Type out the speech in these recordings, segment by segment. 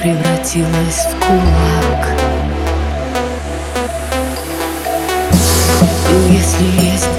превратилась в кулак. Если есть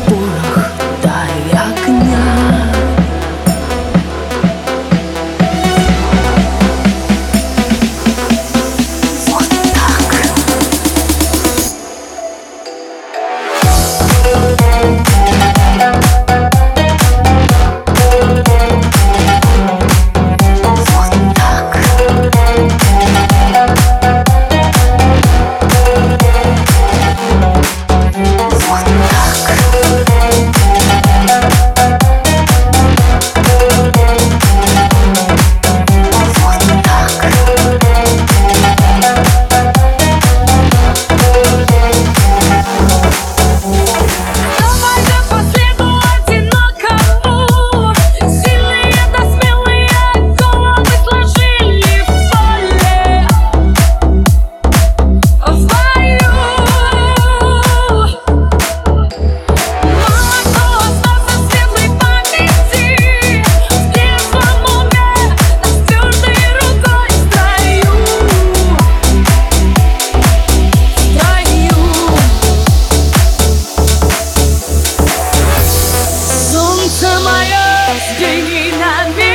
对你难免